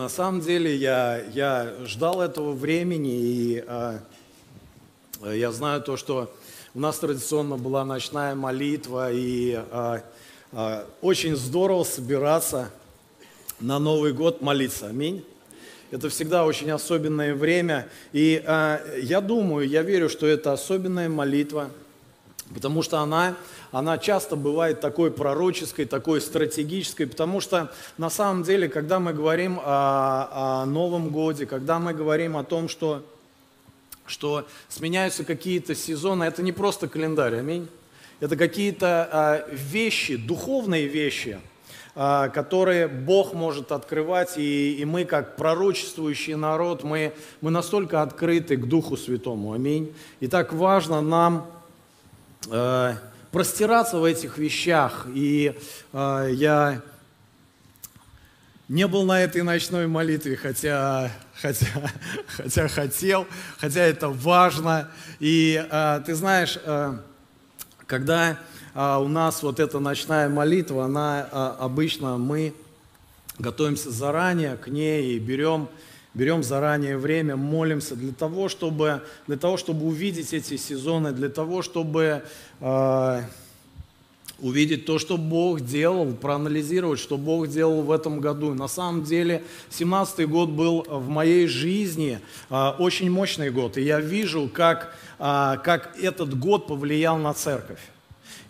на самом деле я, я ждал этого времени, и э, я знаю то, что у нас традиционно была ночная молитва, и э, э, очень здорово собираться на Новый год молиться. Аминь. Это всегда очень особенное время, и э, я думаю, я верю, что это особенная молитва, потому что она она часто бывает такой пророческой, такой стратегической, потому что на самом деле, когда мы говорим о, о Новом Годе, когда мы говорим о том, что, что сменяются какие-то сезоны, это не просто календарь, аминь. Это какие-то а, вещи, духовные вещи, а, которые Бог может открывать, и, и мы, как пророчествующий народ, мы, мы настолько открыты к Духу Святому. Аминь. И так важно нам э, простираться в этих вещах. И э, я не был на этой ночной молитве, хотя, хотя, хотя хотел, хотя это важно. И э, ты знаешь, э, когда э, у нас вот эта ночная молитва, она э, обычно мы готовимся заранее к ней и берем берем заранее время, молимся для того, чтобы, для того, чтобы увидеть эти сезоны, для того, чтобы э, увидеть то, что Бог делал, проанализировать, что Бог делал в этом году. На самом деле, 17-й год был в моей жизни э, очень мощный год, и я вижу, как, э, как этот год повлиял на церковь.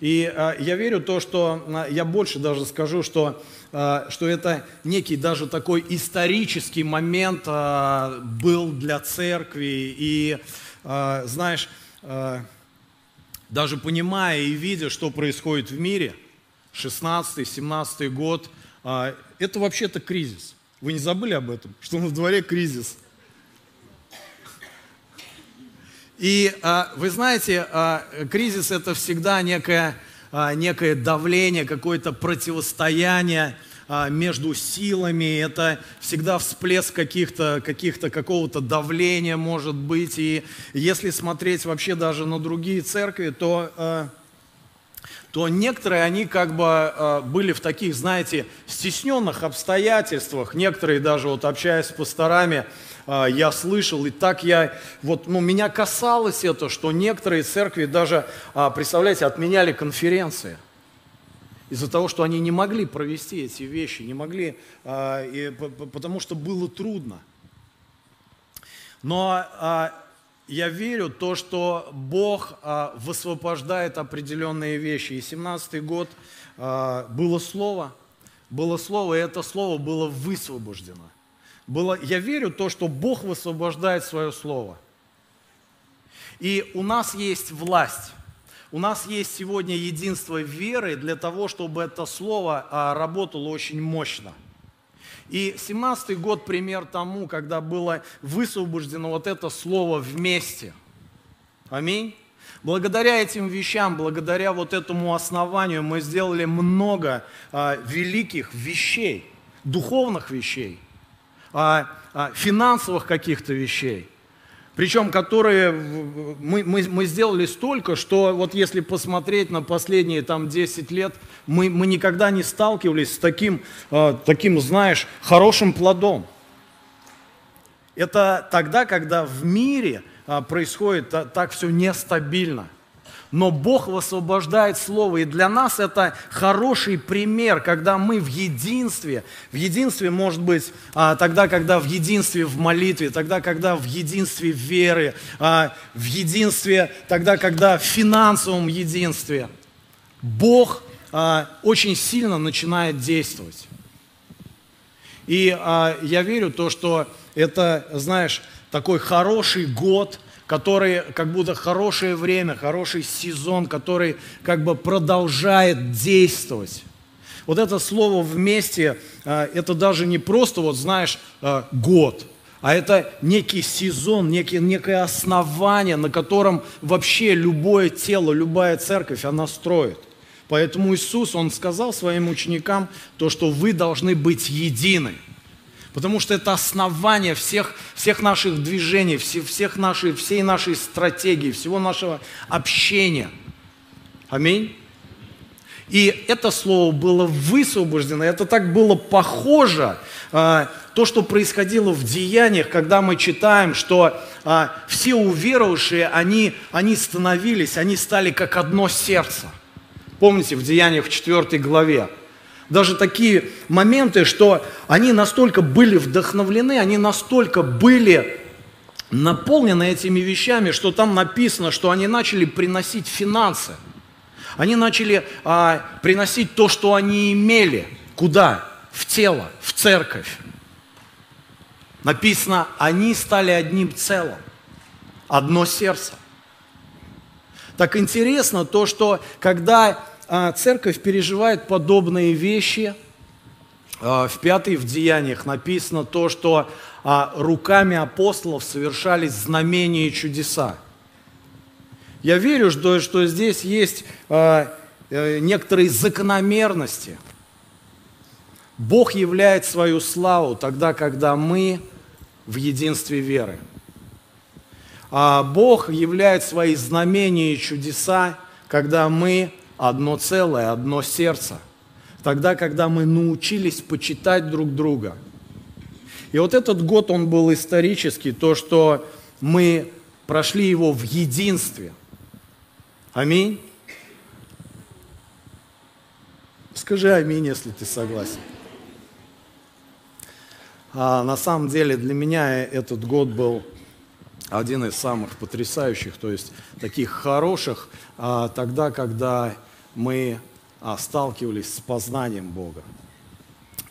И э, я верю то, что, э, я больше даже скажу, что что это некий даже такой исторический момент э, был для церкви. И, э, знаешь, даже понимая и видя, что происходит в мире, 16-17 год, это вообще-то кризис. Вы не забыли об этом, что на дворе кризис? И вы знаете, кризис это всегда некое а, некое давление, какое-то противостояние а, между силами, это всегда всплеск каких-то, каких-то, какого-то давления может быть. И если смотреть вообще даже на другие церкви, то а, то некоторые, они как бы были в таких, знаете, стесненных обстоятельствах. Некоторые даже, вот общаясь с пасторами, я слышал, и так я, вот, ну, меня касалось это, что некоторые церкви даже, а, представляете, отменяли конференции из-за того, что они не могли провести эти вещи, не могли, а, потому что было трудно. Но я верю то, что Бог высвобождает определенные вещи. И 17 год было слово, было слово, и это слово было высвобождено – было, я верю в то, что Бог высвобождает свое слово. И у нас есть власть. У нас есть сегодня единство веры для того, чтобы это слово а, работало очень мощно. И 17-й год пример тому, когда было высвобождено вот это слово вместе. Аминь. Благодаря этим вещам, благодаря вот этому основанию мы сделали много а, великих вещей, духовных вещей – финансовых каких-то вещей. Причем, которые мы, мы, мы сделали столько, что вот если посмотреть на последние там 10 лет, мы, мы никогда не сталкивались с таким, э, таким, знаешь, хорошим плодом. Это тогда, когда в мире происходит так все нестабильно – но Бог высвобождает Слово. И для нас это хороший пример, когда мы в единстве. В единстве может быть а, тогда, когда в единстве в молитве, тогда, когда в единстве веры, а, в единстве, тогда, когда в финансовом единстве. Бог а, очень сильно начинает действовать. И я верю то, что это, знаешь, такой хороший год – который как будто хорошее время, хороший сезон, который как бы продолжает действовать. Вот это слово вместе, а, это даже не просто, вот знаешь, а, год, а это некий сезон, некий, некое основание, на котором вообще любое тело, любая церковь, она строит. Поэтому Иисус, Он сказал своим ученикам то, что вы должны быть едины – Потому что это основание всех, всех наших движений, всех нашей, всей нашей стратегии, всего нашего общения. Аминь. И это слово было высвобождено, это так было похоже, а, то, что происходило в деяниях, когда мы читаем, что а, все уверовавшие, они, они становились, они стали как одно сердце. Помните, в Деяниях в 4 главе. Даже такие моменты, что они настолько были вдохновлены, они настолько были наполнены этими вещами, что там написано, что они начали приносить финансы. Они начали а, приносить то, что они имели. Куда? В тело, в церковь. Написано, они стали одним целым. Одно сердце. Так интересно то, что когда церковь переживает подобные вещи, а, в пятой в деяниях написано то, что а, руками апостолов совершались знамения и чудеса. Я верю, что, что здесь есть э, некоторые закономерности. Бог являет свою славу тогда, когда мы в единстве веры. А Бог являет свои знамения и чудеса, когда мы одно целое, одно сердце. Тогда, когда мы научились почитать друг друга – и вот этот год, он был исторический, то, что мы прошли его в единстве. Аминь. Скажи аминь, если ты согласен. А на самом деле для меня этот год был один из самых потрясающих, то есть таких хороших, а, тогда, когда мы а, сталкивались с познанием Бога.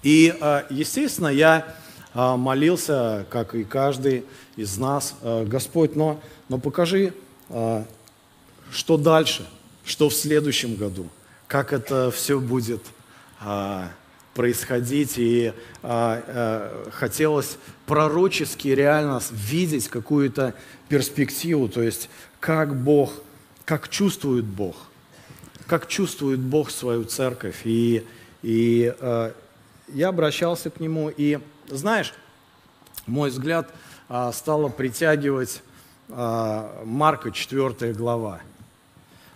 И, а, естественно, я а, молился, как и каждый из нас, Господь, но, но покажи, что дальше, что в следующем году, как это все будет происходить. И хотелось пророчески реально видеть какую-то перспективу, то есть как Бог, как чувствует Бог, как чувствует Бог свою церковь. И, и я обращался к Нему, и знаешь, мой взгляд а, стало притягивать а, Марка 4 глава.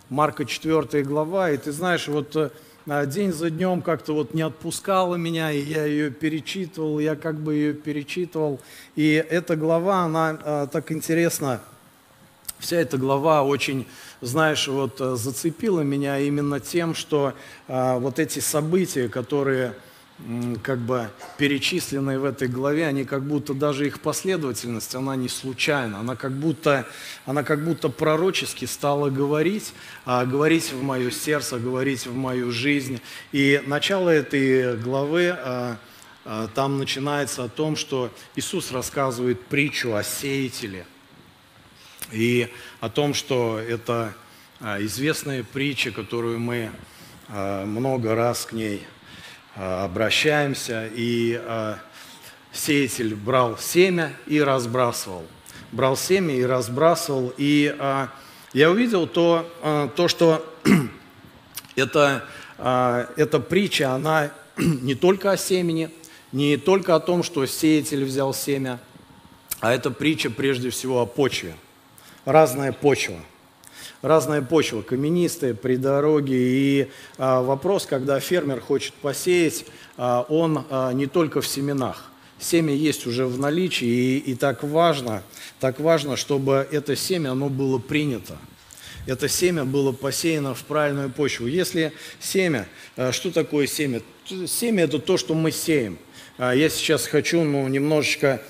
Марка 4 глава, и ты знаешь, вот а, день за днем как-то вот не отпускала меня, и я ее перечитывал, я как бы ее перечитывал. И эта глава, она так интересно, вся эта глава очень, знаешь, вот зацепила меня именно тем, что вот эти события, которые как бы перечисленные в этой главе, они как будто даже их последовательность, она не случайна, она как будто, она как будто пророчески стала говорить, а, говорить в мое сердце, говорить в мою жизнь. И начало этой главы, а, а, там начинается о том, что Иисус рассказывает притчу о сеятеле и о том, что это а, известная притча, которую мы а, много раз к ней Э, обращаемся, и сеятель брал семя и разбрасывал. Брал семя и разбрасывал, и я увидел то, то что это, эта притча, она не только о семени, не только о том, что сеятель взял семя, а это притча прежде всего о почве. Разная почва – разная почва, каменистая, при дороге. И а, вопрос, когда фермер хочет посеять, а, он а, не только в семенах. Семя есть уже в наличии, и, и так важно, так важно, чтобы это семя, оно было принято. Это семя было посеяно в правильную почву. Если семя, а, что такое семя? Семя – это то, что мы сеем. А, я сейчас хочу ну, немножечко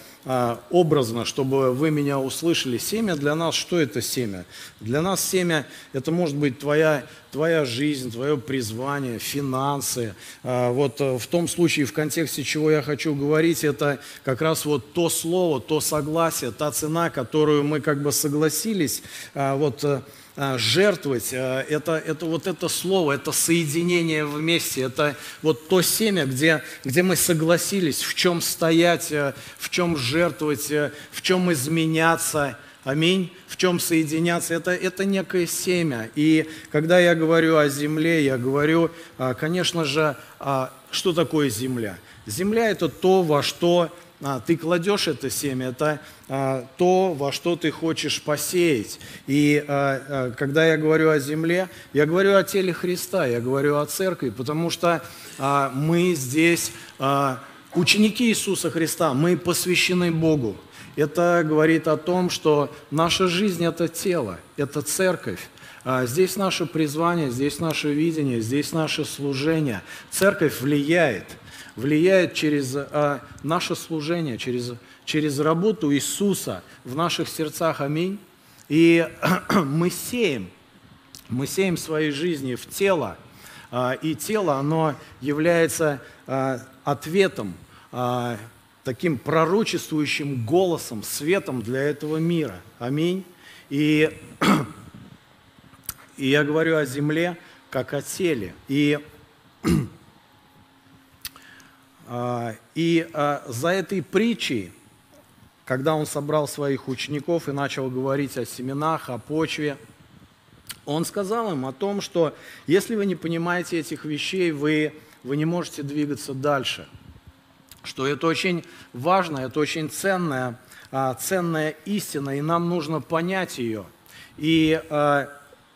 образно, чтобы вы меня услышали. Семя для нас, что это семя? Для нас семя – это может быть твоя, твоя жизнь, твое призвание, финансы. А, вот э, в том случае, в контексте чего я хочу говорить, это как раз вот то слово, то согласие, та цена, которую мы как бы согласились а, вот э, а, жертвовать, а, это, это вот это слово, это соединение вместе, это вот то семя, где, где мы согласились, в чем стоять, а, в чем жертвовать, в чем изменяться, аминь, в чем соединяться, это, это некое семя. И когда я говорю о земле, я говорю, конечно же, что такое земля? Земля – это то, во что а, ты кладешь это семя, это а, то, во что ты хочешь посеять. И а, а, когда я говорю о земле, я говорю о теле Христа, я говорю о церкви, потому что а, мы здесь а, ученики Иисуса Христа, мы посвящены Богу. Это говорит о том, что наша жизнь – это тело, это церковь. А, здесь наше призвание, здесь наше видение, здесь наше служение. Церковь влияет – влияет через а, наше служение, через, через работу Иисуса в наших сердцах. Аминь. И мы сеем, мы сеем своей жизни в тело, а, и тело, оно является а, ответом, а, таким пророчествующим голосом, светом для этого мира. Аминь. И, и я говорю о земле, как о теле. И и а, за этой притчей, когда он собрал своих учеников и начал говорить о семенах, о почве, он сказал им о том, что если вы не понимаете этих вещей, вы, вы не можете двигаться дальше. Что это очень важно, это очень ценная, а, ценная истина, и нам нужно понять ее. И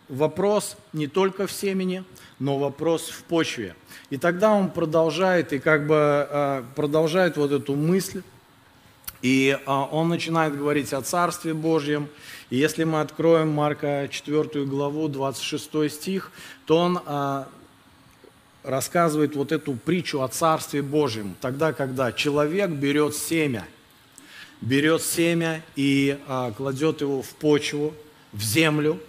вопрос не только в семени, но вопрос в почве. И тогда он продолжает, и как бы э, продолжает вот эту мысль, и э, он начинает говорить о Царстве Божьем. И если мы откроем Марка 4 главу, 26 стих, то он э, рассказывает вот эту притчу о Царстве Божьем. Тогда, когда человек берет семя, берет семя и кладет его в почву, в землю,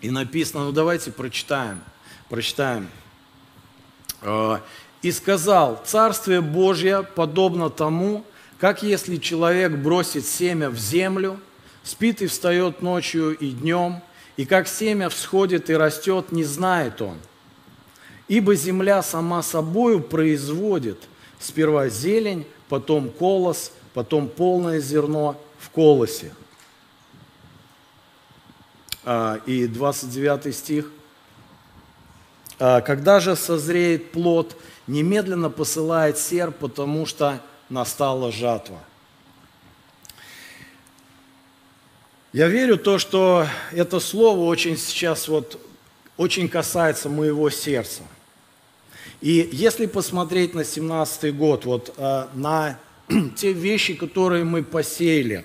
и написано, ну давайте прочитаем, прочитаем. А, «И сказал, Царствие Божье подобно тому, как если человек бросит семя в землю, спит и встает ночью и днем, и как семя всходит и растет, не знает он. Ибо земля сама собою производит сперва зелень, потом колос, потом полное зерно в колосе». А, и 29 стих. А, когда же созреет плод, немедленно посылает серп, потому что настала жатва. Я верю то, что это слово очень сейчас вот очень касается моего сердца. И если посмотреть на 17 год, вот э, на те вещи, которые мы посеяли,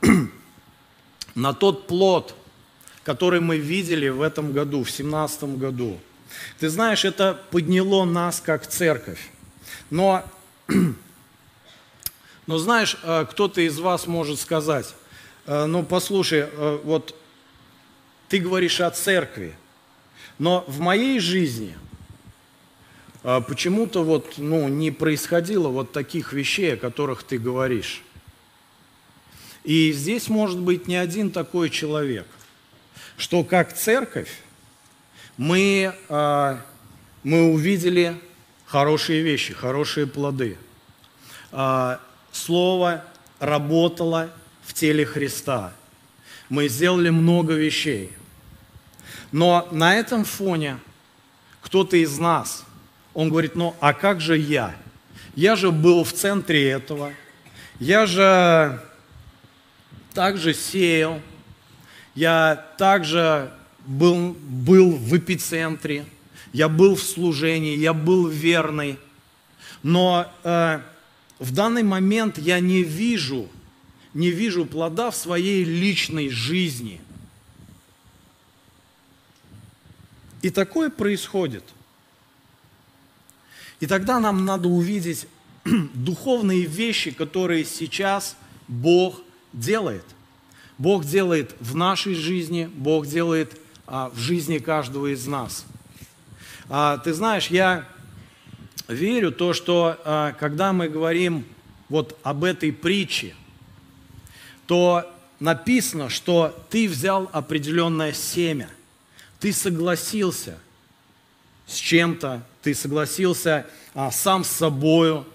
на тот плод, который мы видели в этом году, в 17 году – ты знаешь, это подняло нас как церковь. Но, но знаешь, э, кто-то из вас может сказать, э, ну послушай, э, вот ты говоришь о церкви, но в моей жизни почему-то вот, ну, не происходило вот таких вещей, о которых ты говоришь. И здесь может быть не один такой человек, что как церковь мы, а, мы увидели хорошие вещи, хорошие плоды. А, слово работало в теле Христа. Мы сделали много вещей. Но на этом фоне кто-то из нас, он говорит, ну а как же я? Я же был в центре этого. Я же также сеял. Я также был, был в эпицентре, я был в служении, я был верный. Но э, в данный момент я не вижу, не вижу плода в своей личной жизни. И такое происходит. И тогда нам надо увидеть духовные вещи, которые сейчас Бог делает. Бог делает в нашей жизни, Бог делает а, в жизни каждого из нас. А, ты знаешь, я верю то, что а, когда мы говорим вот об этой притче, то написано, что ты взял определенное семя, ты согласился с чем-то, ты согласился а, сам с собою,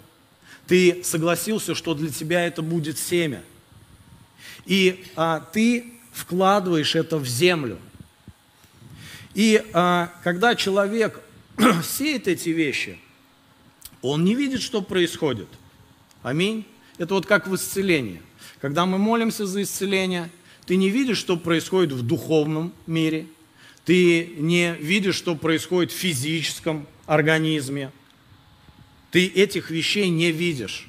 ты согласился, что для тебя это будет семя. И а, ты вкладываешь это в землю – и а, когда человек сеет эти вещи, он не видит, что происходит. Аминь. Это вот как в исцелении. Когда мы молимся за исцеление, ты не видишь, что происходит в духовном мире, ты не видишь, что происходит в физическом организме. Ты этих вещей не видишь.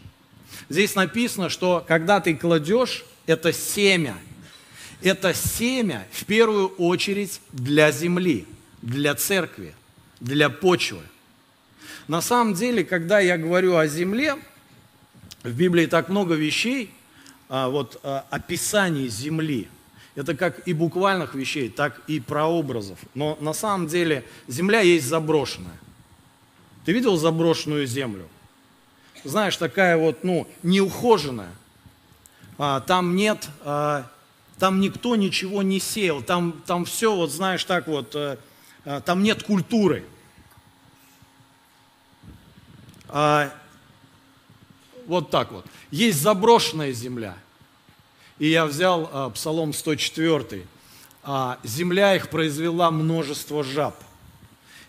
Здесь написано, что когда ты кладешь это семя, это семя в первую очередь для земли, для церкви, для почвы. На самом деле, когда я говорю о земле, в Библии так много вещей, а, вот а, описание земли. Это как и буквальных вещей, так и прообразов. Но на самом деле земля есть заброшенная. Ты видел заброшенную землю? Знаешь, такая вот, ну, неухоженная. А, там нет, а, там никто ничего не сеял, там, там все, вот знаешь, так вот, а, а, там нет культуры. Вот так вот. Есть заброшенная земля. И я взял Псалом 104. А, земля их произвела множество жаб.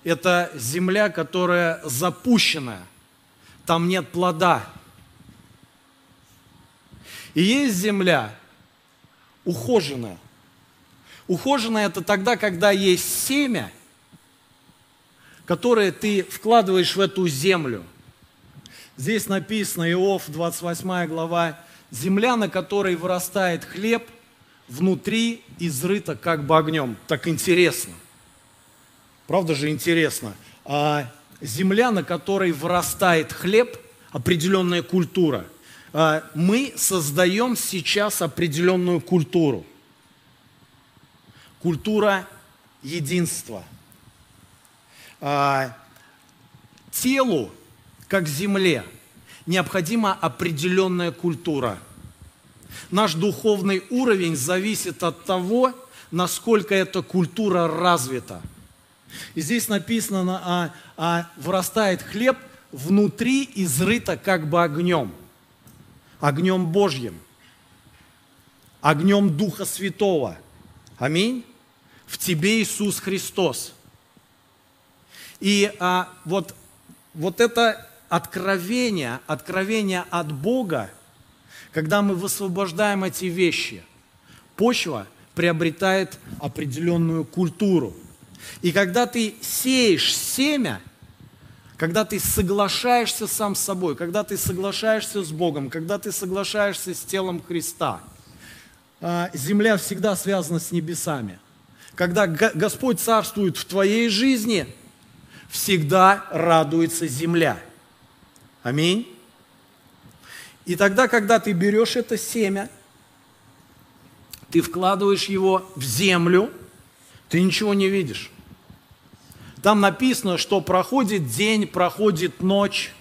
Это земля, которая запущенная. Там нет плода. И есть земля ухоженная. Ухоженная это тогда, когда есть семя, которое ты вкладываешь в эту землю – Здесь написано, Иов, 28 глава, «Земля, на которой вырастает хлеб, внутри изрыта как бы огнем». Так интересно. Правда же интересно? А земля, на которой вырастает хлеб, определенная культура. А мы создаем сейчас определенную культуру. Культура единства. А телу как земле, необходима определенная культура. Наш духовный уровень зависит от того, насколько эта культура развита. И здесь написано, а, а вырастает хлеб внутри изрыто как бы огнем. Огнем Божьим. Огнем Духа Святого. Аминь. В тебе Иисус Христос. И а, вот, вот это откровение, откровение от Бога, когда мы высвобождаем эти вещи, почва приобретает определенную культуру. И когда ты сеешь семя, когда ты соглашаешься сам с собой, когда ты соглашаешься с Богом, когда ты соглашаешься с телом Христа, а, земля всегда связана с небесами. Когда Господь царствует в твоей жизни, всегда радуется земля – Аминь. И тогда, когда ты берешь это семя, ты вкладываешь его в землю, ты ничего не видишь. Там написано, что проходит день, проходит ночь,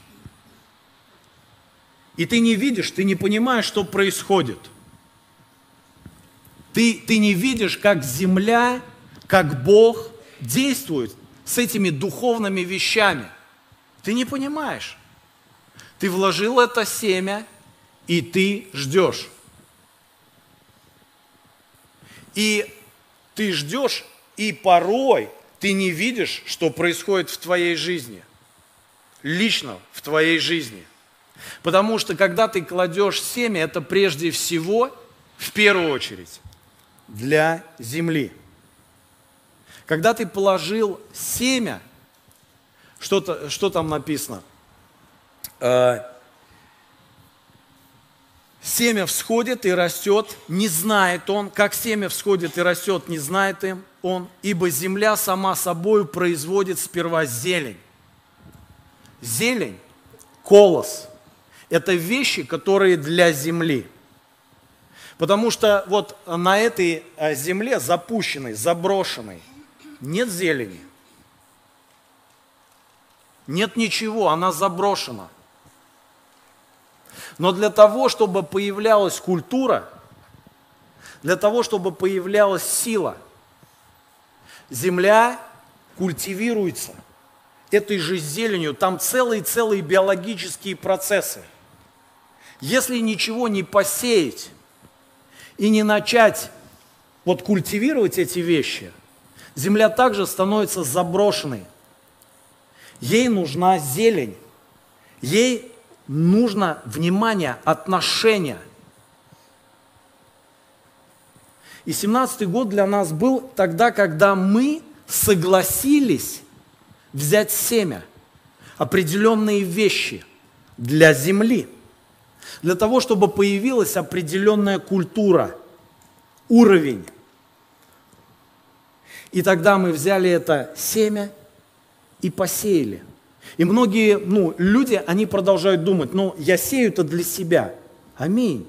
и ты не видишь, ты не понимаешь, что происходит. Ты, ты не видишь, как земля, как Бог действует с этими духовными вещами. Ты не понимаешь. Ты вложил это семя, и ты ждешь. И ты ждешь, и порой ты не видишь, что происходит в твоей жизни. Лично в твоей жизни. Потому что когда ты кладешь семя, это прежде всего, в первую очередь, для земли. Когда ты положил семя, что, что там написано? Семя всходит и растет, не знает он, как семя всходит и растет, не знает им он, ибо земля сама собой производит сперва зелень. Зелень, колос – это вещи, которые для земли. Потому что вот на этой э, земле запущенной, заброшенной, нет зелени. Нет ничего, она заброшена – но для того, чтобы появлялась культура, для того, чтобы появлялась сила, земля культивируется этой же зеленью, там целые-целые биологические процессы. Если ничего не посеять и не начать вот культивировать эти вещи, земля также становится заброшенной. Ей нужна зелень. Ей нужно внимание, отношение. И 17 год для нас был тогда, когда мы согласились взять семя, определенные вещи для земли, для того, чтобы появилась определенная культура, уровень. И тогда мы взяли это семя и посеяли. И многие ну, люди, они продолжают думать, ну, я сею это для себя. Аминь.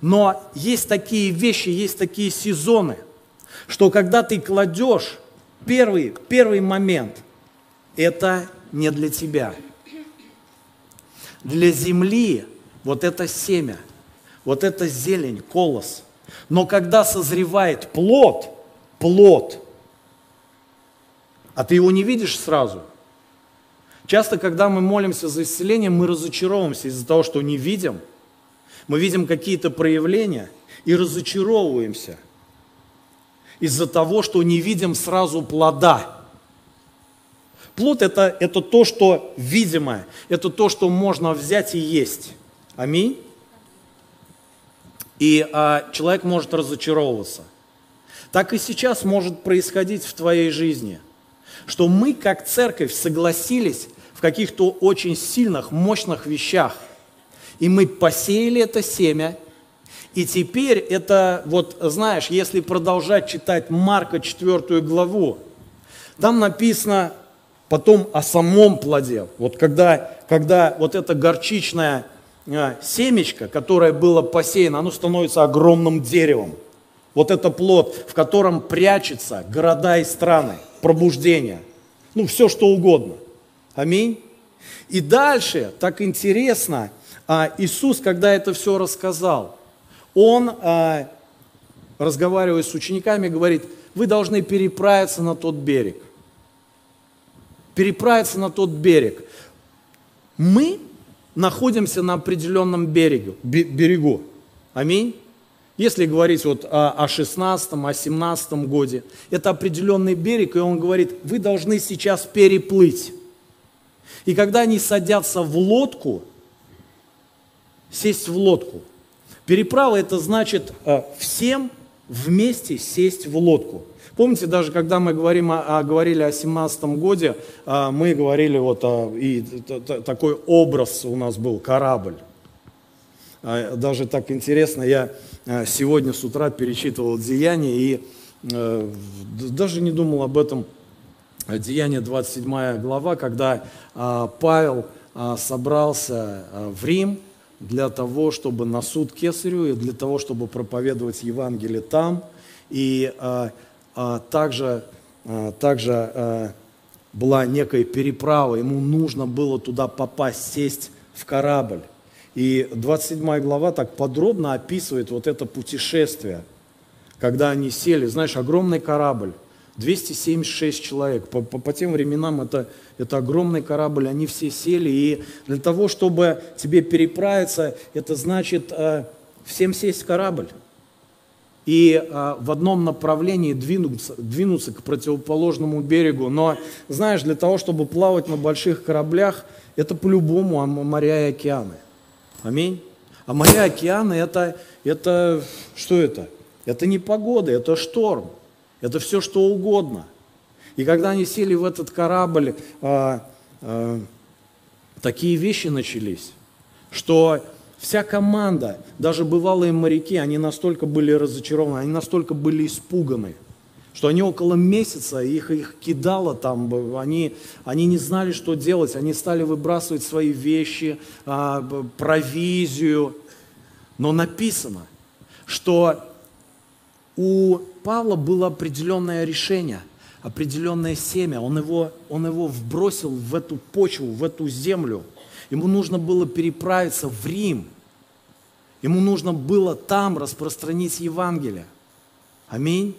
Но есть такие вещи, есть такие сезоны, что когда ты кладешь первый, первый момент, это не для тебя. Для земли вот это семя, вот это зелень, колос. Но когда созревает плод, плод, а ты его не видишь сразу. Часто, когда мы молимся за исцеление, мы разочаровываемся из-за того, что не видим. Мы видим какие-то проявления и разочаровываемся из-за того, что не видим сразу плода. Плод это, это то, что видимое, это то, что можно взять и есть. Аминь. И а, человек может разочаровываться. Так и сейчас может происходить в твоей жизни, что мы как церковь согласились в каких-то очень сильных, мощных вещах, и мы посеяли это семя, и теперь это, вот знаешь, если продолжать читать Марка 4 главу, там написано потом о самом плоде. Вот когда, когда вот это горчичное а, семечко, которое было посеяно, оно становится огромным деревом. Вот это плод, в котором прячется города и страны, пробуждение. Ну, все что угодно. Аминь. И дальше, так интересно, а, Иисус, когда это все рассказал, Он, а, разговаривая с учениками, говорит, вы должны переправиться на тот берег переправиться на тот берег. Мы находимся на определенном берегу. берегу. Аминь. Если говорить вот о, о 16, о 17 годе, это определенный берег, и он говорит, вы должны сейчас переплыть. И когда они садятся в лодку, сесть в лодку. Переправа это значит э, всем вместе сесть в лодку. Помните, даже когда мы говорим о, о, говорили о 17 годе, а, мы говорили вот о, и такой образ у нас был, корабль. А, даже так интересно, я а, сегодня с утра перечитывал Деяния и э, даже не думал об этом. Деяние 27 глава, когда Павел собрался в Рим для того, чтобы на суд Кесарю и для того, чтобы проповедовать Евангелие там. И а, также, а, также а, была некая переправа, ему нужно было туда попасть, сесть в корабль. И 27 глава так подробно описывает вот это путешествие, когда они сели, знаешь, огромный корабль, 276 человек. По, по, по тем временам это, это огромный корабль, они все сели. И для того, чтобы тебе переправиться, это значит э, всем сесть в корабль и а, в одном направлении двинуться, двинуться к противоположному берегу. Но, знаешь, для того, чтобы плавать на больших кораблях, это по-любому моря и океаны. Аминь. А моря океаны это, это что это? Это не погода, это шторм. Это все что угодно. И когда они сели в этот корабль, а, а, такие вещи начались, что Вся команда, даже бывалые моряки, они настолько были разочарованы, они настолько были испуганы, что они около месяца, их, их кидало там, они, они не знали, что делать, они стали выбрасывать свои вещи, а, провизию. Но написано, что у Павла было определенное решение, определенное семя. Он его, он его вбросил в эту почву, в эту землю – Ему нужно было переправиться в Рим. Ему нужно было там распространить Евангелие. Аминь.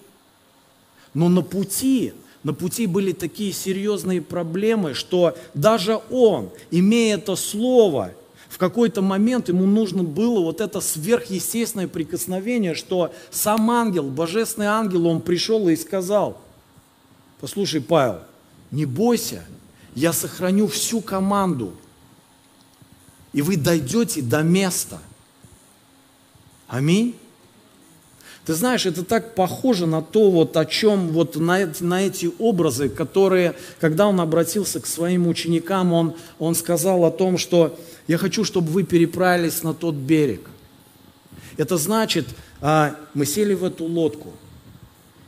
Но на пути, на пути были такие серьезные проблемы, что даже он, имея это слово, в какой-то момент ему нужно было вот это сверхъестественное прикосновение, что сам ангел, божественный ангел, он пришел и сказал, послушай, Павел, не бойся, я сохраню всю команду, И вы дойдете до места. Аминь. Ты знаешь, это так похоже на то, вот о чем, вот на, на эти образы, которые, когда он обратился к своим ученикам, он, он сказал о том, что я хочу, чтобы вы переправились на тот берег. Это значит, а, мы сели в эту лодку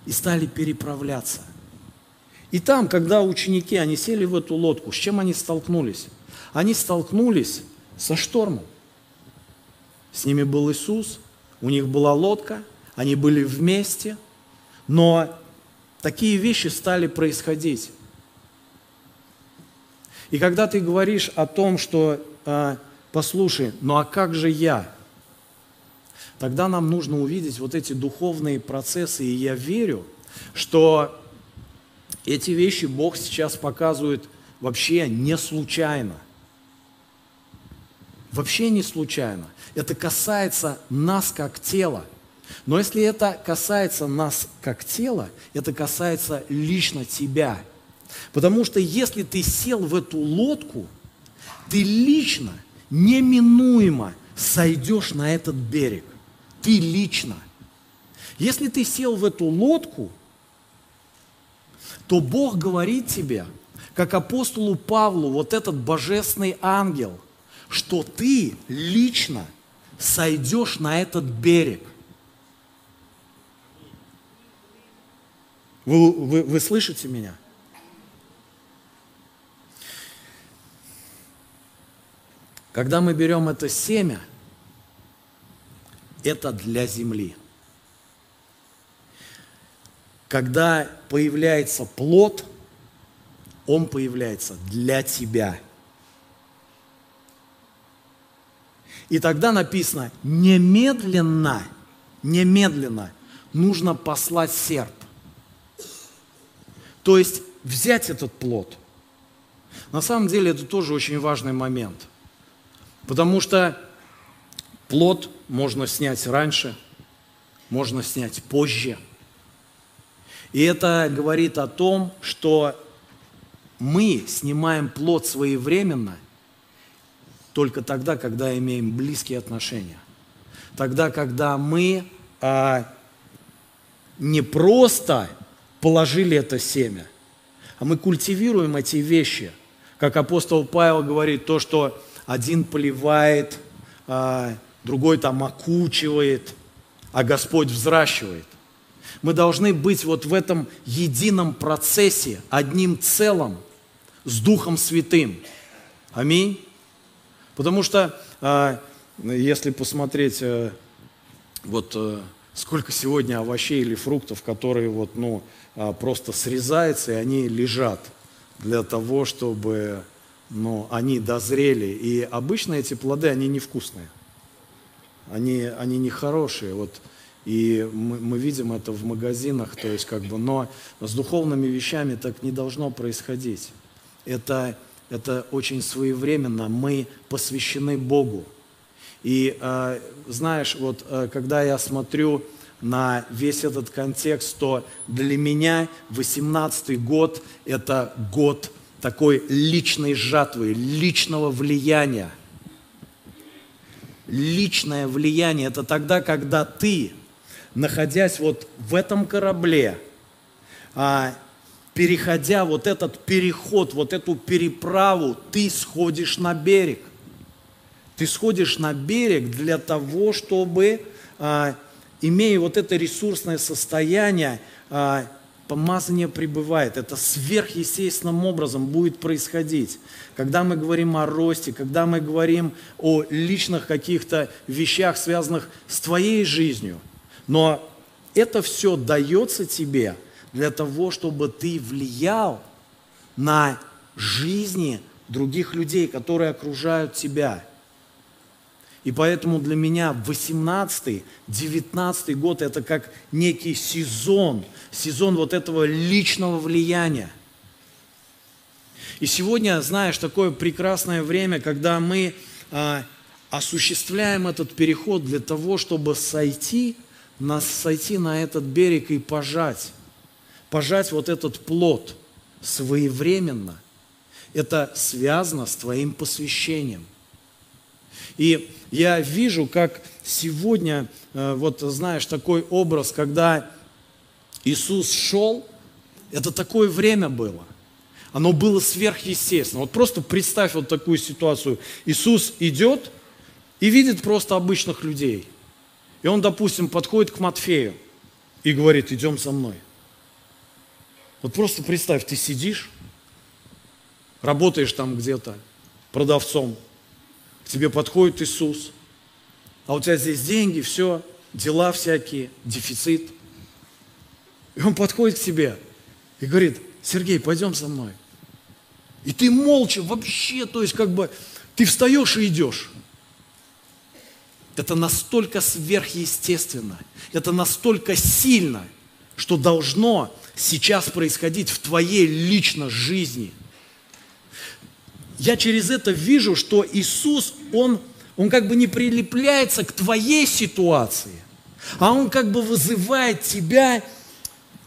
и стали переправляться. И там, когда ученики, они сели в эту лодку, с чем они столкнулись? Они столкнулись со штормом. С ними был Иисус, у них была лодка – они были вместе, но такие вещи стали происходить. И когда ты говоришь о том, что, э, послушай, ну а как же я? Тогда нам нужно увидеть вот эти духовные процессы, и я верю, что эти вещи Бог сейчас показывает вообще не случайно. Вообще не случайно. Это касается нас как тела. Но если это касается нас как тела, это касается лично тебя. Потому что если ты сел в эту лодку, ты лично, неминуемо сойдешь на этот берег. Ты лично. Если ты сел в эту лодку, то Бог говорит тебе, как апостолу Павлу, вот этот божественный ангел, что ты лично сойдешь на этот берег. Вы, вы, вы слышите меня? Когда мы берем это семя, это для земли. Когда появляется плод, он появляется для тебя. И тогда написано, немедленно, немедленно нужно послать серп. То есть взять этот плод. На самом деле это тоже очень важный момент. Потому что плод можно снять раньше, можно снять позже. И это говорит о том, что мы снимаем плод своевременно только тогда, когда имеем близкие отношения. Тогда, когда мы а, не просто положили это семя. А мы культивируем эти вещи. Как апостол Павел говорит, то, что один поливает, а, другой там окучивает, а Господь взращивает. Мы должны быть вот в этом едином процессе, одним целым, с Духом Святым. Аминь. Потому что, а, если посмотреть, э, вот э, сколько сегодня овощей или фруктов, которые вот, ну, а, просто срезаются, и они лежат для того, чтобы ну, они дозрели. И обычно эти плоды, они невкусные. Они, они нехорошие. Вот, и мы, мы видим это в магазинах, то есть как бы, но с духовными вещами так не должно происходить. Это, это очень своевременно. Мы посвящены Богу. И э, знаешь, вот э, когда я смотрю на весь этот контекст, то для меня 18 год – это год такой личной жатвы, личного влияния. Личное влияние – это тогда, когда ты, находясь вот в этом корабле, а, переходя вот этот переход, вот эту переправу, ты сходишь на берег. Ты сходишь на берег для того, чтобы а, имея вот это ресурсное состояние, а, помазание пребывает. Это сверхъестественным образом будет происходить. Когда мы говорим о росте, когда мы говорим о личных каких-то вещах, связанных с твоей жизнью. Но это все дается тебе для того, чтобы ты влиял на жизни других людей, которые окружают тебя. И поэтому для меня 18 19 год это как некий сезон, сезон вот этого личного влияния. И сегодня, знаешь, такое прекрасное время, когда мы а, осуществляем этот переход для того, чтобы сойти, нас сойти на этот берег и пожать, пожать вот этот плод своевременно. Это связано с твоим посвящением. И я вижу, как сегодня, э, вот знаешь, такой образ, когда Иисус шел, это такое время было. Оно было сверхъестественно. Вот просто представь вот такую ситуацию. Иисус идет и видит просто обычных людей. И он, допустим, подходит к Матфею и говорит, идем со мной. Вот просто представь, ты сидишь, работаешь там где-то продавцом, к тебе подходит Иисус, а у тебя здесь деньги, все, дела всякие, дефицит. И он подходит к тебе и говорит, Сергей, пойдем со мной. И ты молча вообще, то есть как бы ты встаешь и идешь. Это настолько сверхъестественно, это настолько сильно, что должно сейчас происходить в твоей личной жизни. Я через это вижу, что Иисус, Он, он как бы не прилепляется к твоей ситуации, а Он как бы вызывает тебя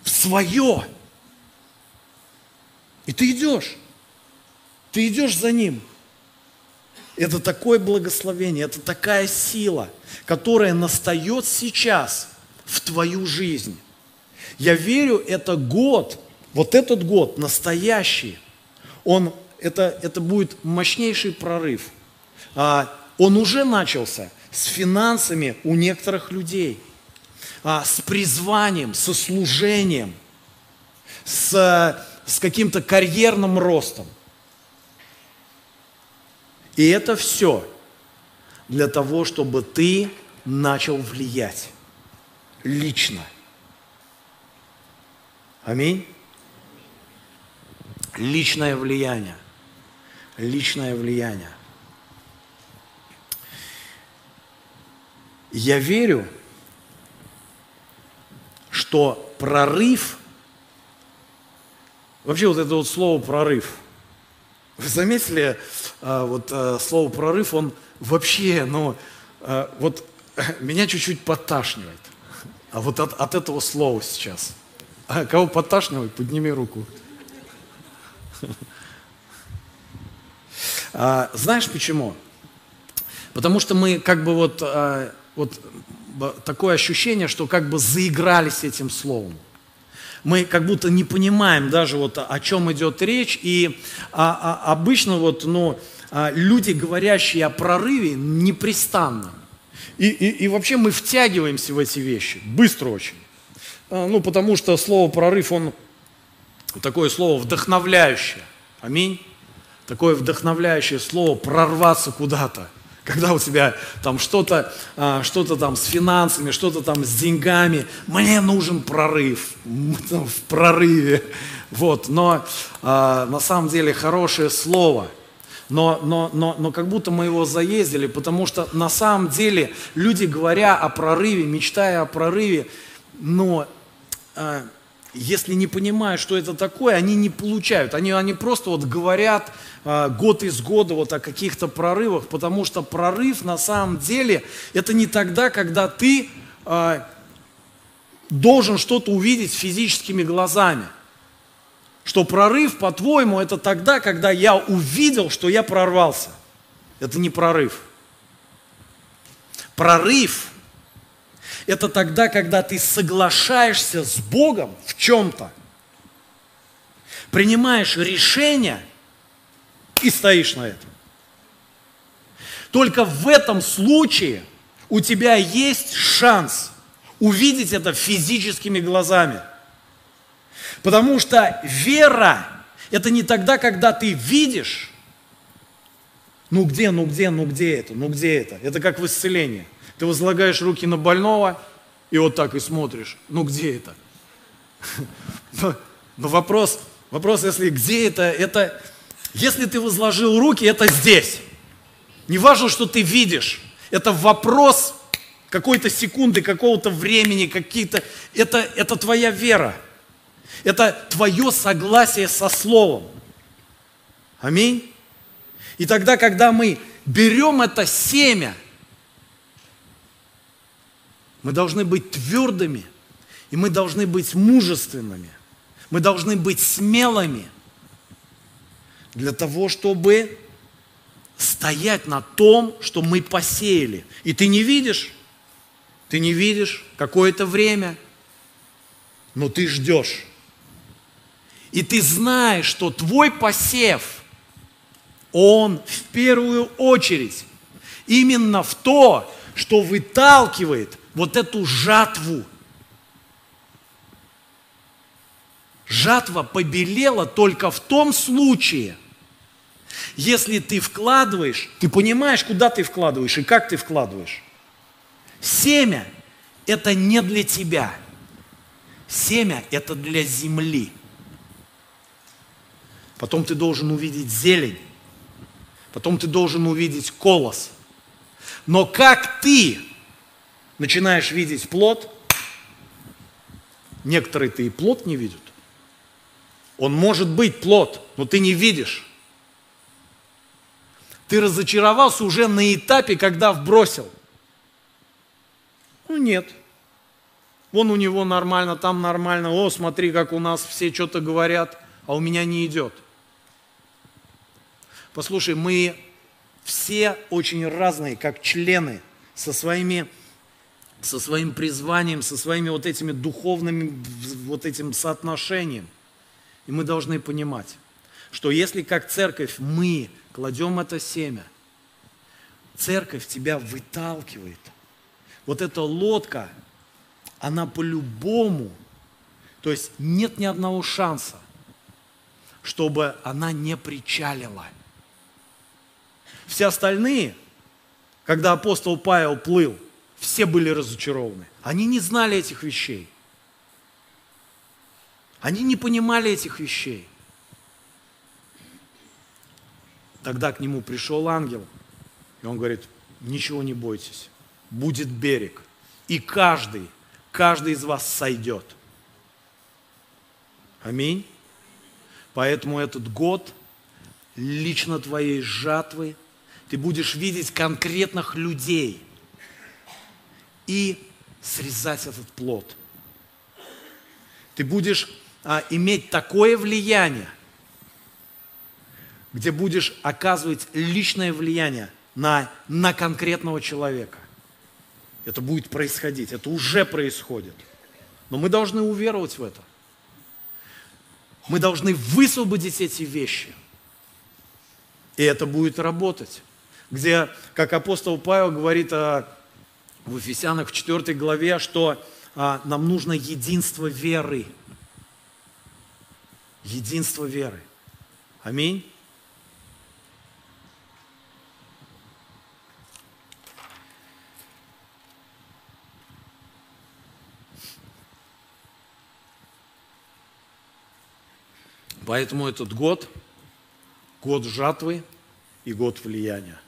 в свое. И ты идешь. Ты идешь за Ним. Это такое благословение, это такая сила, которая настает сейчас в твою жизнь. Я верю, это год, вот этот год настоящий, он, это, это будет мощнейший прорыв. А, он уже начался с финансами у некоторых людей, а, с призванием, со служением, с, с каким-то карьерным ростом. И это все для того, чтобы ты начал влиять лично – Аминь. Личное влияние. Личное влияние. Я верю, что прорыв, вообще вот это вот слово прорыв, вы заметили, а, вот а, слово прорыв, он вообще, ну, а, вот меня чуть-чуть подташнивает. А вот от, от этого слова сейчас – кого подташнивает, подними руку. А, знаешь почему? Потому что мы как бы вот, а, вот такое ощущение, что как бы заигрались этим словом. Мы как будто не понимаем даже вот о чем идет речь. И а, обычно вот, ну, люди, говорящие о прорыве, непрестанно. И, и, и вообще мы втягиваемся в эти вещи, быстро очень. Ну, потому что слово прорыв, он такое слово вдохновляющее. Аминь. Такое вдохновляющее слово прорваться куда-то. Когда у тебя там что-то, а, что-то там с финансами, что-то там с деньгами, мне нужен прорыв, в прорыве. Вот, но а, на самом деле хорошее слово – но, но, но, но как будто мы его заездили, потому что на самом деле люди, говоря о прорыве, мечтая о прорыве, но а, если не понимают, что это такое, они не получают. Они, они просто вот говорят а, год из года вот о каких-то прорывах, потому что прорыв на самом деле это не тогда, когда ты а, должен что-то увидеть физическими глазами. Что прорыв, по-твоему, это тогда, когда я увидел, что я прорвался. Это не прорыв. Прорыв – это тогда, когда ты соглашаешься с Богом в чем-то, принимаешь решение и стоишь на этом. Только в этом случае у тебя есть шанс увидеть это физическими глазами. Потому что вера – это не тогда, когда ты видишь, ну где, ну где, ну где это, ну где это. Это как в исцелении. Ты возлагаешь руки на больного и вот так и смотришь. Ну где это? Но вопрос, вопрос, если где это, это, если ты возложил руки, это здесь. Не важно, что ты видишь. Это вопрос какой-то секунды, какого-то времени, какие-то, это, это твоя вера. Это твое согласие со Словом. Аминь. И тогда, когда мы берем это семя – мы должны быть твердыми, и мы должны быть мужественными. Мы должны быть смелыми для того, чтобы стоять на том, что мы посеяли. И ты не видишь, ты не видишь какое-то время, но ты ждешь. И ты знаешь, что твой посев, он в первую очередь именно в то, что выталкивает вот эту жатву. Жатва побелела только в том случае, если ты вкладываешь, ты понимаешь, куда ты вкладываешь и как ты вкладываешь. Семя – это не для тебя. Семя – это для земли. Потом ты должен увидеть зелень. Потом ты должен увидеть колос. Но как ты начинаешь видеть плод, некоторые-то и плод не видят. Он может быть плод, но ты не видишь. Ты разочаровался уже на этапе, когда вбросил. Ну нет. Вон у него нормально, там нормально. О, смотри, как у нас все что-то говорят, а у меня не идет. Послушай, мы все очень разные, как члены, со своими со своим призванием, со своими вот этими духовными, вот этим соотношением. И мы должны понимать, что если как церковь мы кладем это семя, церковь тебя выталкивает. Вот эта лодка, она по-любому, то есть нет ни одного шанса, чтобы она не причалила. Все остальные, когда апостол Павел плыл, все были разочарованы. Они не знали этих вещей. Они не понимали этих вещей. Тогда к нему пришел ангел, и он говорит, ничего не бойтесь, будет берег, и каждый, каждый из вас сойдет. Аминь. Поэтому этот год лично твоей жатвы – ты будешь видеть конкретных людей и срезать этот плод. Ты будешь а, иметь такое влияние, где будешь оказывать личное влияние на, на конкретного человека. Это будет происходить, это уже происходит. Но мы должны уверовать в это. Мы должны высвободить эти вещи. И это будет работать где, как апостол Павел говорит о, в Ефесянах в 4 главе, что а, нам нужно единство веры. Единство веры. Аминь. Поэтому этот год, год жатвы и год влияния.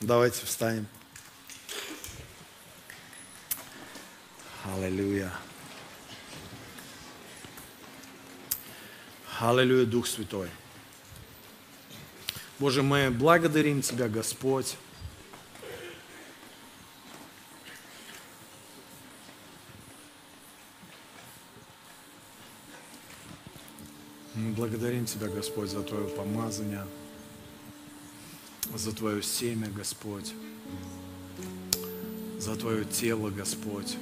Давайте встанем. Аллилуйя. Аллилуйя, Дух Святой. Боже, мы благодарим Тебя, Господь. Мы благодарим Тебя, Господь, за Твое помазание за Твое семя, Господь, за Твое тело, Господь.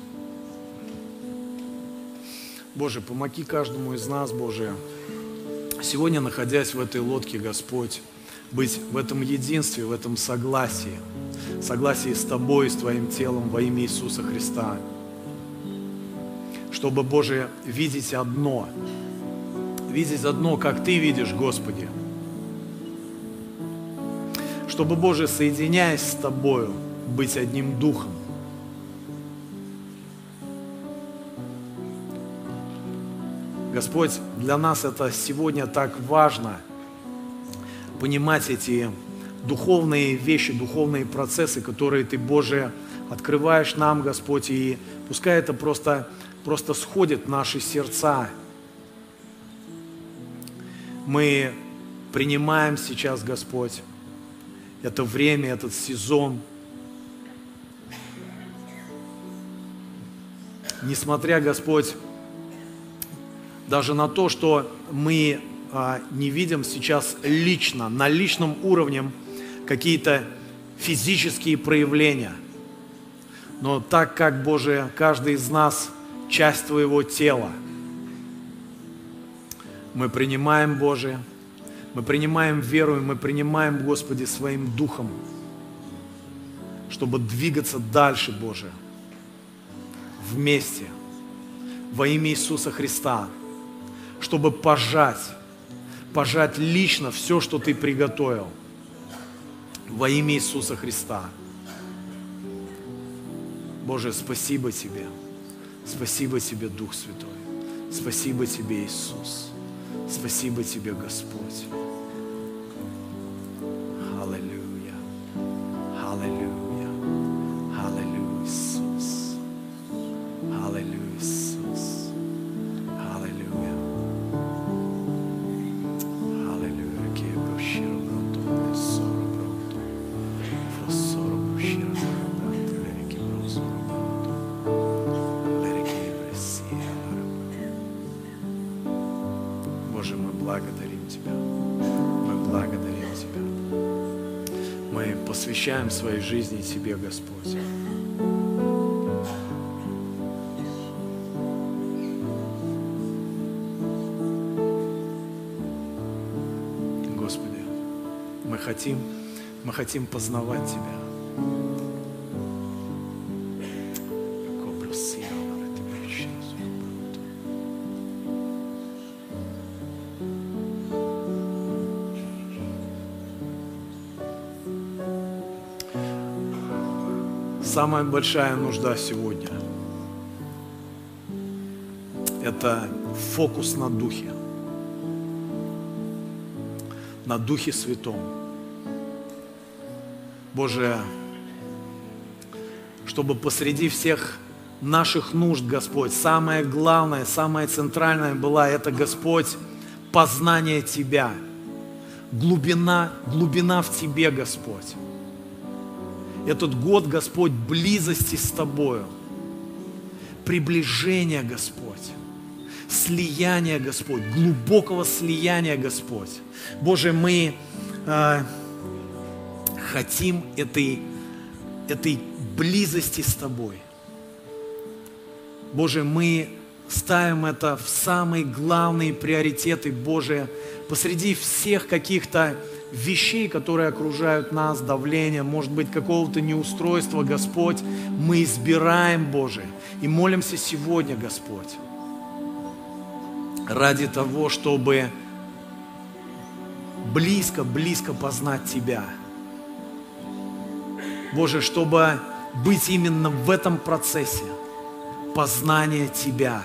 Боже, помоги каждому из нас, Боже, сегодня, находясь в этой лодке, Господь, быть в этом единстве, в этом согласии, согласии с Тобой, с Твоим телом во имя Иисуса Христа. Чтобы, Боже, видеть одно, видеть одно, как Ты видишь, Господи – чтобы, Боже, соединяясь с Тобою, быть одним духом. Господь, для нас это сегодня так важно, понимать эти духовные вещи, духовные процессы, которые Ты, Боже, открываешь нам, Господь, и пускай это просто, просто сходит в наши сердца. Мы принимаем сейчас, Господь, это время, этот сезон. Несмотря, Господь, даже на то, что мы а, не видим сейчас лично, на личном уровне какие-то физические проявления. Но так как, Боже, каждый из нас часть Твоего тела, мы принимаем, Боже, мы принимаем веру, и мы принимаем, Господи, своим духом, чтобы двигаться дальше, Боже, вместе, во имя Иисуса Христа, чтобы пожать, пожать лично все, что Ты приготовил, во имя Иисуса Христа. Боже, спасибо Тебе, спасибо Тебе, Дух Святой, спасибо Тебе, Иисус, спасибо Тебе, Господь. Своей жизни Тебе, Господь. Господи, мы хотим, мы хотим познавать Тебя. Самая большая нужда сегодня – это фокус на Духе, на Духе Святом. Боже, чтобы посреди всех наших нужд, Господь, самое главное, самое центральное было это, Господь, познание Тебя, глубина, глубина в Тебе, Господь этот год, Господь, близости с Тобою, приближения, Господь, слияния, Господь, глубокого слияния, Господь. Боже, мы э, хотим этой, этой близости с Тобой. Боже, мы ставим это в самые главные приоритеты, Боже, посреди всех каких-то вещей, которые окружают нас, давления, может быть, какого-то неустройства, Господь, мы избираем, Боже, и молимся сегодня, Господь, ради того, чтобы близко-близко познать Тебя. Боже, чтобы быть именно в этом процессе познания Тебя.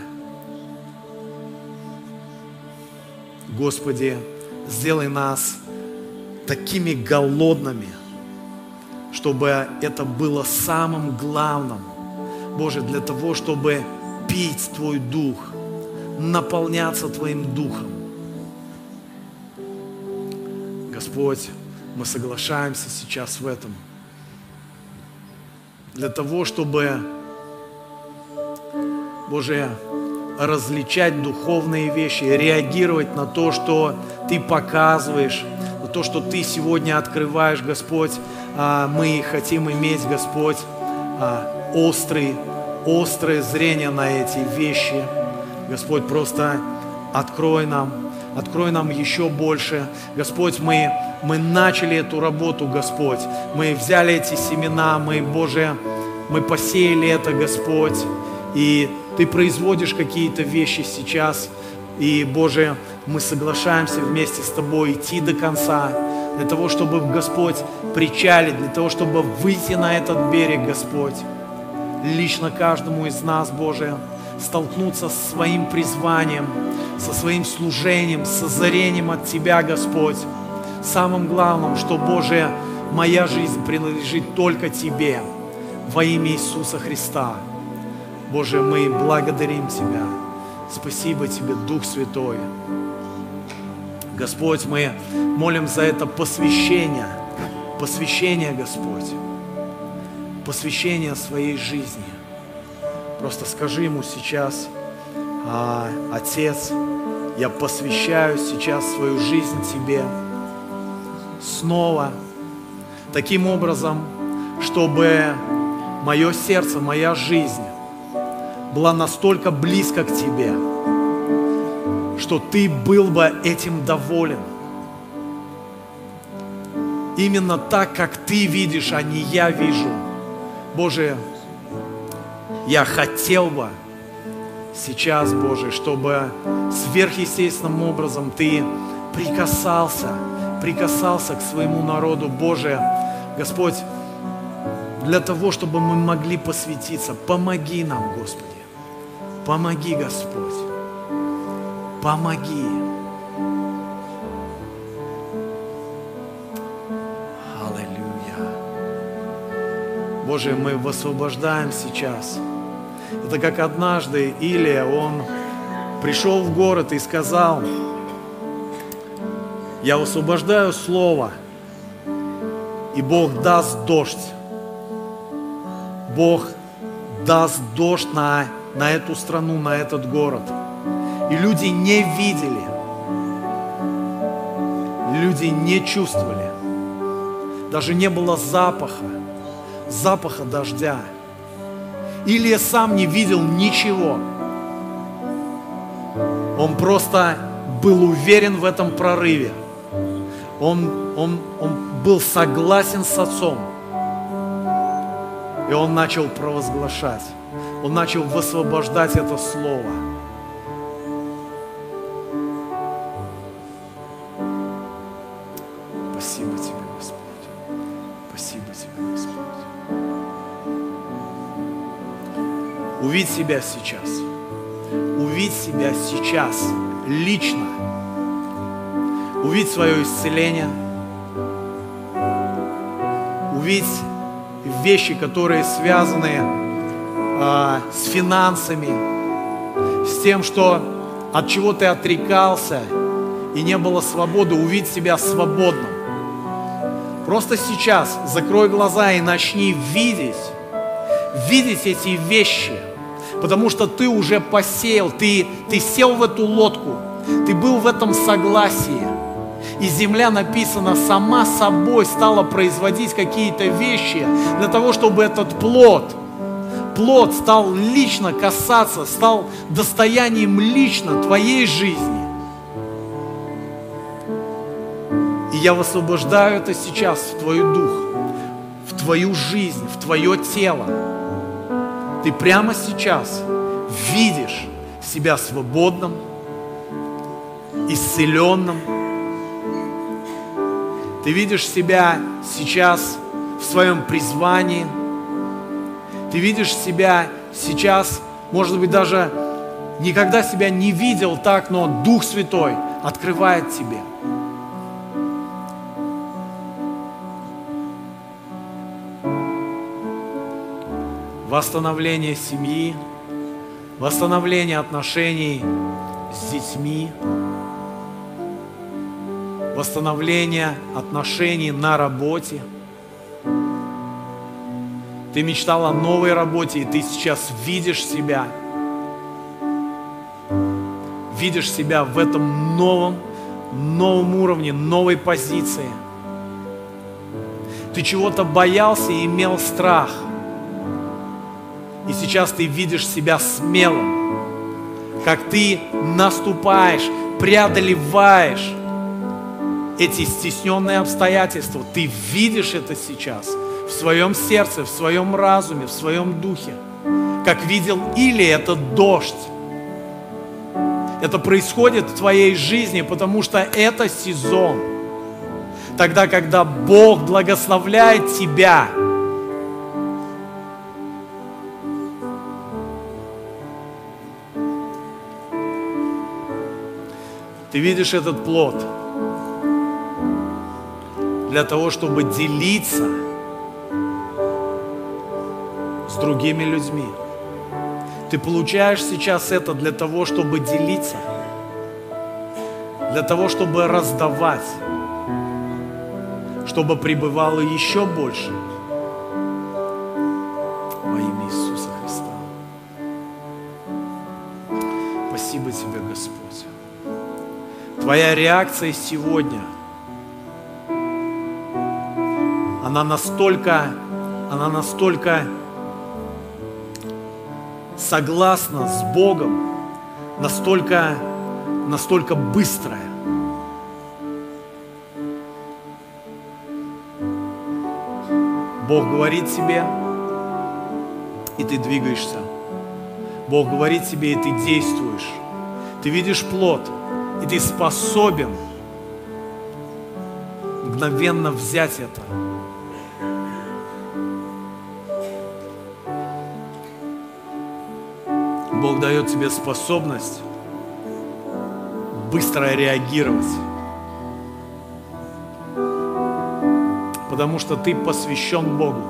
Господи, сделай нас такими голодными, чтобы это было самым главным, Боже, для того, чтобы пить Твой Дух, наполняться Твоим Духом. Господь, мы соглашаемся сейчас в этом. Для того, чтобы, Боже, различать духовные вещи, реагировать на то, что Ты показываешь, то, что Ты сегодня открываешь, Господь. А, мы хотим иметь, Господь, а, острый, острое зрение на эти вещи. Господь, просто открой нам, открой нам еще больше. Господь, мы, мы начали эту работу, Господь. Мы взяли эти семена, мы, Боже, мы посеяли это, Господь. И Ты производишь какие-то вещи сейчас. И, Боже, мы соглашаемся вместе с Тобой идти до конца, для того, чтобы Господь причалить, для того, чтобы выйти на этот берег, Господь. Лично каждому из нас, Боже, столкнуться со своим призванием, со своим служением, с озарением от Тебя, Господь. Самым главным, что, Боже, моя жизнь принадлежит только Тебе во имя Иисуса Христа. Боже, мы благодарим Тебя. Спасибо Тебе, Дух Святой. Господь, мы молим за это посвящение, посвящение, Господь, посвящение своей жизни. Просто скажи Ему сейчас, а, Отец, Я посвящаю сейчас свою жизнь Тебе снова, таким образом, чтобы мое сердце, моя жизнь была настолько близко к Тебе, что Ты был бы этим доволен. Именно так, как Ты видишь, а не я вижу. Боже, я хотел бы сейчас, Боже, чтобы сверхъестественным образом Ты прикасался, прикасался к своему народу, Боже, Господь, для того, чтобы мы могли посвятиться. Помоги нам, Господи. Помоги, Господь. Помоги. Аллилуйя. Боже, мы высвобождаем сейчас. Это как однажды Илия, он пришел в город и сказал, я высвобождаю слово, и Бог даст дождь. Бог даст дождь на, на эту страну, на этот город. И люди не видели, люди не чувствовали, даже не было запаха, запаха дождя. Илья сам не видел ничего. Он просто был уверен в этом прорыве. Он, он, он был согласен с отцом. И он начал провозглашать. Он начал высвобождать это слово. Спасибо тебе, Господь. Спасибо тебе, Господь. Увидь себя сейчас. Увидь себя сейчас, лично. Увидь свое исцеление. Увидь вещи, которые связаны а, с финансами, с тем, что от чего ты отрекался и не было свободы, увидь себя свободным. Просто сейчас закрой глаза и начни видеть, видеть эти вещи, потому что ты уже посеял, ты, ты сел в эту лодку, ты был в этом согласии. И земля, написано, сама собой стала производить какие-то вещи для того, чтобы этот плод, плод стал лично касаться, стал достоянием лично твоей жизни. И я высвобождаю это сейчас в твой дух, в твою жизнь, в твое тело. Ты прямо сейчас видишь себя свободным, исцеленным, ты видишь себя сейчас в своем призвании. Ты видишь себя сейчас, может быть, даже никогда себя не видел так, но Дух Святой открывает тебе. Восстановление семьи, восстановление отношений с детьми, восстановление отношений на работе. Ты мечтал о новой работе, и ты сейчас видишь себя, видишь себя в этом новом, новом уровне, новой позиции. Ты чего-то боялся и имел страх. И сейчас ты видишь себя смелым, как ты наступаешь, преодолеваешь эти стесненные обстоятельства, ты видишь это сейчас в своем сердце, в своем разуме, в своем духе. Как видел Или этот дождь. Это происходит в твоей жизни, потому что это сезон. Тогда, когда Бог благословляет тебя, ты видишь этот плод – для того, чтобы делиться с другими людьми. Ты получаешь сейчас это для того, чтобы делиться, для того, чтобы раздавать, чтобы пребывало еще больше. Во имя Иисуса Христа. Спасибо тебе, Господь. твоя реакция сегодня, она настолько, она настолько согласна с Богом, настолько, настолько быстрая. Бог говорит тебе, и ты двигаешься. Бог говорит тебе, и ты действуешь. Ты видишь плод, и ты способен мгновенно взять это. Дает тебе способность быстро реагировать. Потому что ты посвящен Богу.